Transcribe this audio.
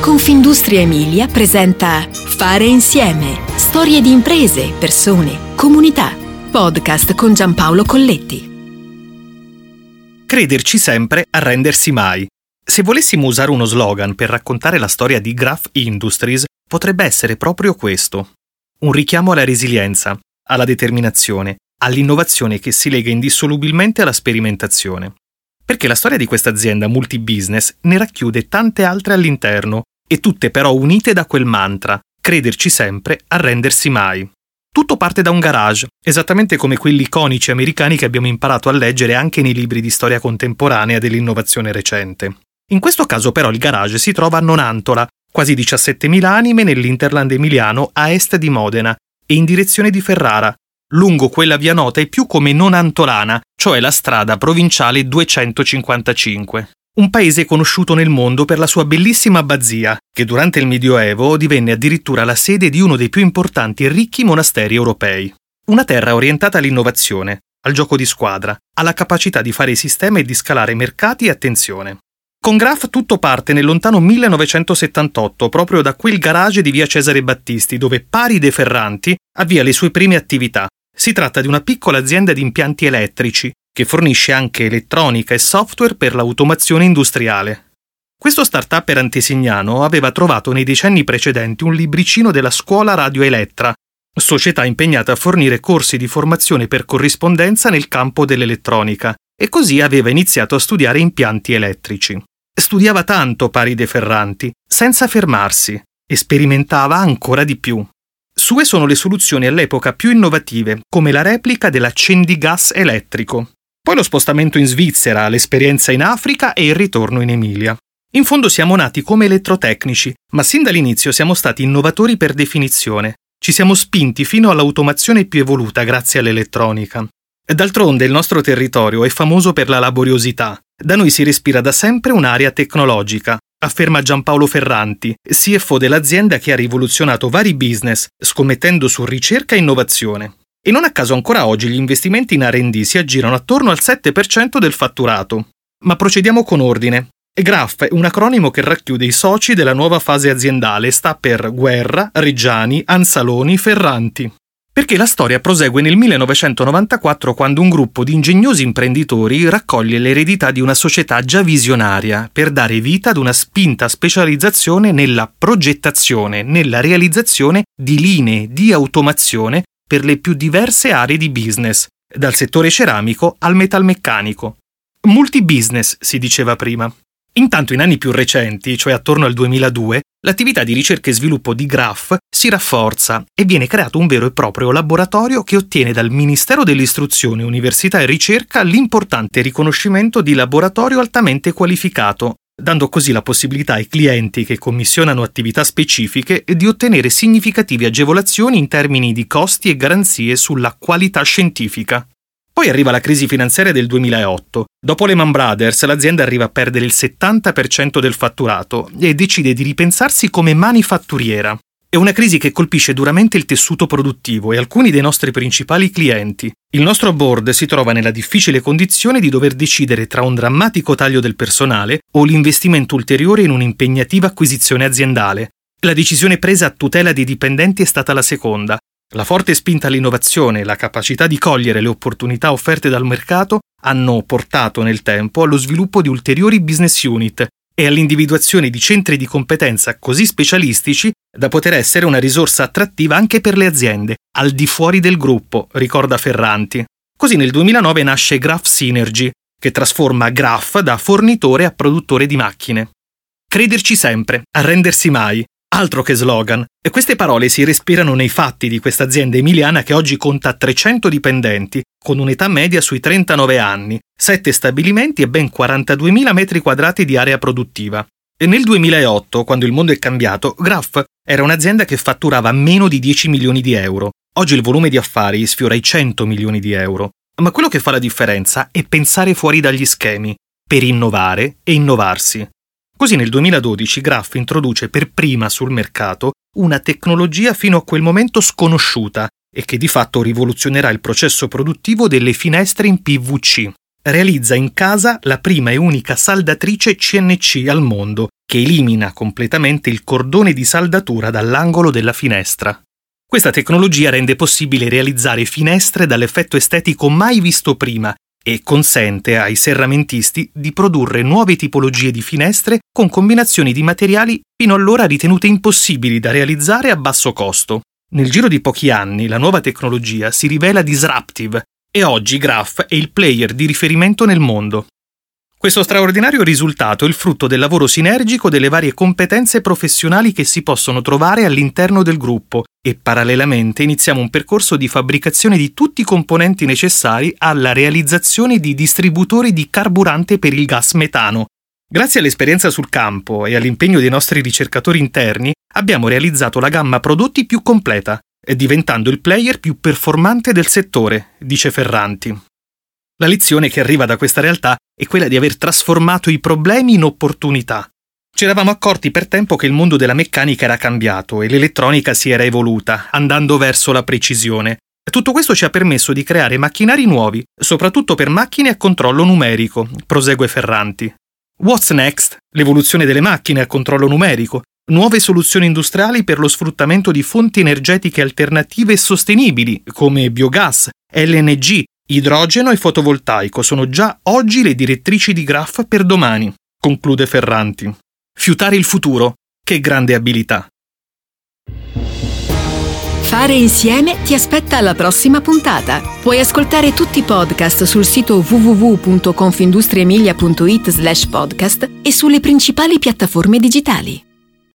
Confindustria Emilia presenta Fare insieme. Storie di imprese, persone, comunità. Podcast con Giampaolo Colletti. Crederci sempre, arrendersi mai. Se volessimo usare uno slogan per raccontare la storia di Graph Industries, potrebbe essere proprio questo. Un richiamo alla resilienza, alla determinazione, all'innovazione che si lega indissolubilmente alla sperimentazione. Perché la storia di questa azienda multibusiness ne racchiude tante altre all'interno, e tutte però unite da quel mantra, crederci sempre, arrendersi mai. Tutto parte da un garage, esattamente come quelli iconici americani che abbiamo imparato a leggere anche nei libri di storia contemporanea dell'innovazione recente. In questo caso però il garage si trova a Nonantola, quasi 17.000 anime nell'Interland emiliano a est di Modena e in direzione di Ferrara, lungo quella via nota e più come Nonantolana, cioè la strada provinciale 255. Un paese conosciuto nel mondo per la sua bellissima abbazia, che durante il Medioevo divenne addirittura la sede di uno dei più importanti e ricchi monasteri europei. Una terra orientata all'innovazione, al gioco di squadra, alla capacità di fare sistema e di scalare mercati e attenzione. Con Graf tutto parte nel lontano 1978, proprio da quel garage di via Cesare Battisti, dove Pari De Ferranti avvia le sue prime attività. Si tratta di una piccola azienda di impianti elettrici, che fornisce anche elettronica e software per l'automazione industriale. Questo start-up antesignano aveva trovato nei decenni precedenti un libricino della scuola Radio Elettra, società impegnata a fornire corsi di formazione per corrispondenza nel campo dell'elettronica, e così aveva iniziato a studiare impianti elettrici. Studiava tanto pari De Ferranti, senza fermarsi, e sperimentava ancora di più. Sue sono le soluzioni all'epoca più innovative, come la replica dell'accendigas elettrico, poi lo spostamento in Svizzera, l'esperienza in Africa e il ritorno in Emilia. In fondo siamo nati come elettrotecnici, ma sin dall'inizio siamo stati innovatori per definizione. Ci siamo spinti fino all'automazione più evoluta grazie all'elettronica. D'altronde il nostro territorio è famoso per la laboriosità. Da noi si respira da sempre un'area tecnologica, afferma Giampaolo Ferranti, CFO dell'azienda che ha rivoluzionato vari business, scommettendo su ricerca e innovazione. E non a caso ancora oggi gli investimenti in RD si aggirano attorno al 7% del fatturato. Ma procediamo con ordine. GRAF è un acronimo che racchiude i soci della nuova fase aziendale e sta per Guerra, Reggiani, Ansaloni, Ferranti. Perché la storia prosegue nel 1994 quando un gruppo di ingegnosi imprenditori raccoglie l'eredità di una società già visionaria per dare vita ad una spinta specializzazione nella progettazione, nella realizzazione di linee di automazione per le più diverse aree di business, dal settore ceramico al metalmeccanico. Multibusiness, si diceva prima. Intanto in anni più recenti, cioè attorno al 2002, l'attività di ricerca e sviluppo di Graph si rafforza e viene creato un vero e proprio laboratorio che ottiene dal Ministero dell'Istruzione, Università e Ricerca l'importante riconoscimento di laboratorio altamente qualificato dando così la possibilità ai clienti che commissionano attività specifiche di ottenere significative agevolazioni in termini di costi e garanzie sulla qualità scientifica. Poi arriva la crisi finanziaria del 2008. Dopo Lehman Brothers l'azienda arriva a perdere il 70% del fatturato e decide di ripensarsi come manifatturiera. È una crisi che colpisce duramente il tessuto produttivo e alcuni dei nostri principali clienti. Il nostro board si trova nella difficile condizione di dover decidere tra un drammatico taglio del personale o l'investimento ulteriore in un'impegnativa acquisizione aziendale. La decisione presa a tutela dei dipendenti è stata la seconda. La forte spinta all'innovazione e la capacità di cogliere le opportunità offerte dal mercato hanno portato nel tempo allo sviluppo di ulteriori business unit e all'individuazione di centri di competenza così specialistici da poter essere una risorsa attrattiva anche per le aziende, al di fuori del gruppo, ricorda Ferranti. Così nel 2009 nasce Graph Synergy, che trasforma Graph da fornitore a produttore di macchine. Crederci sempre, arrendersi mai, Altro che slogan. E queste parole si respirano nei fatti di questa azienda emiliana che oggi conta 300 dipendenti, con un'età media sui 39 anni, 7 stabilimenti e ben 42.000 metri quadrati di area produttiva. E nel 2008, quando il mondo è cambiato, Graph era un'azienda che fatturava meno di 10 milioni di euro. Oggi il volume di affari sfiora i 100 milioni di euro. Ma quello che fa la differenza è pensare fuori dagli schemi, per innovare e innovarsi. Così nel 2012 Graph introduce per prima sul mercato una tecnologia fino a quel momento sconosciuta e che di fatto rivoluzionerà il processo produttivo delle finestre in PVC. Realizza in casa la prima e unica saldatrice CNC al mondo, che elimina completamente il cordone di saldatura dall'angolo della finestra. Questa tecnologia rende possibile realizzare finestre dall'effetto estetico mai visto prima e consente ai serramentisti di produrre nuove tipologie di finestre con combinazioni di materiali fino allora ritenute impossibili da realizzare a basso costo. Nel giro di pochi anni la nuova tecnologia si rivela disruptive e oggi Graph è il player di riferimento nel mondo. Questo straordinario risultato è il frutto del lavoro sinergico delle varie competenze professionali che si possono trovare all'interno del gruppo e parallelamente iniziamo un percorso di fabbricazione di tutti i componenti necessari alla realizzazione di distributori di carburante per il gas metano. Grazie all'esperienza sul campo e all'impegno dei nostri ricercatori interni abbiamo realizzato la gamma prodotti più completa, diventando il player più performante del settore, dice Ferranti. La lezione che arriva da questa realtà è quella di aver trasformato i problemi in opportunità. Ci eravamo accorti per tempo che il mondo della meccanica era cambiato e l'elettronica si era evoluta, andando verso la precisione. Tutto questo ci ha permesso di creare macchinari nuovi, soprattutto per macchine a controllo numerico, prosegue Ferranti. What's next? L'evoluzione delle macchine a controllo numerico, nuove soluzioni industriali per lo sfruttamento di fonti energetiche alternative e sostenibili, come biogas, LNG, Idrogeno e fotovoltaico sono già oggi le direttrici di Graph per domani, conclude Ferranti. Fiutare il futuro, che grande abilità. Fare insieme ti aspetta alla prossima puntata. Puoi ascoltare tutti i podcast sul sito www.confindustriemilia.it slash podcast e sulle principali piattaforme digitali.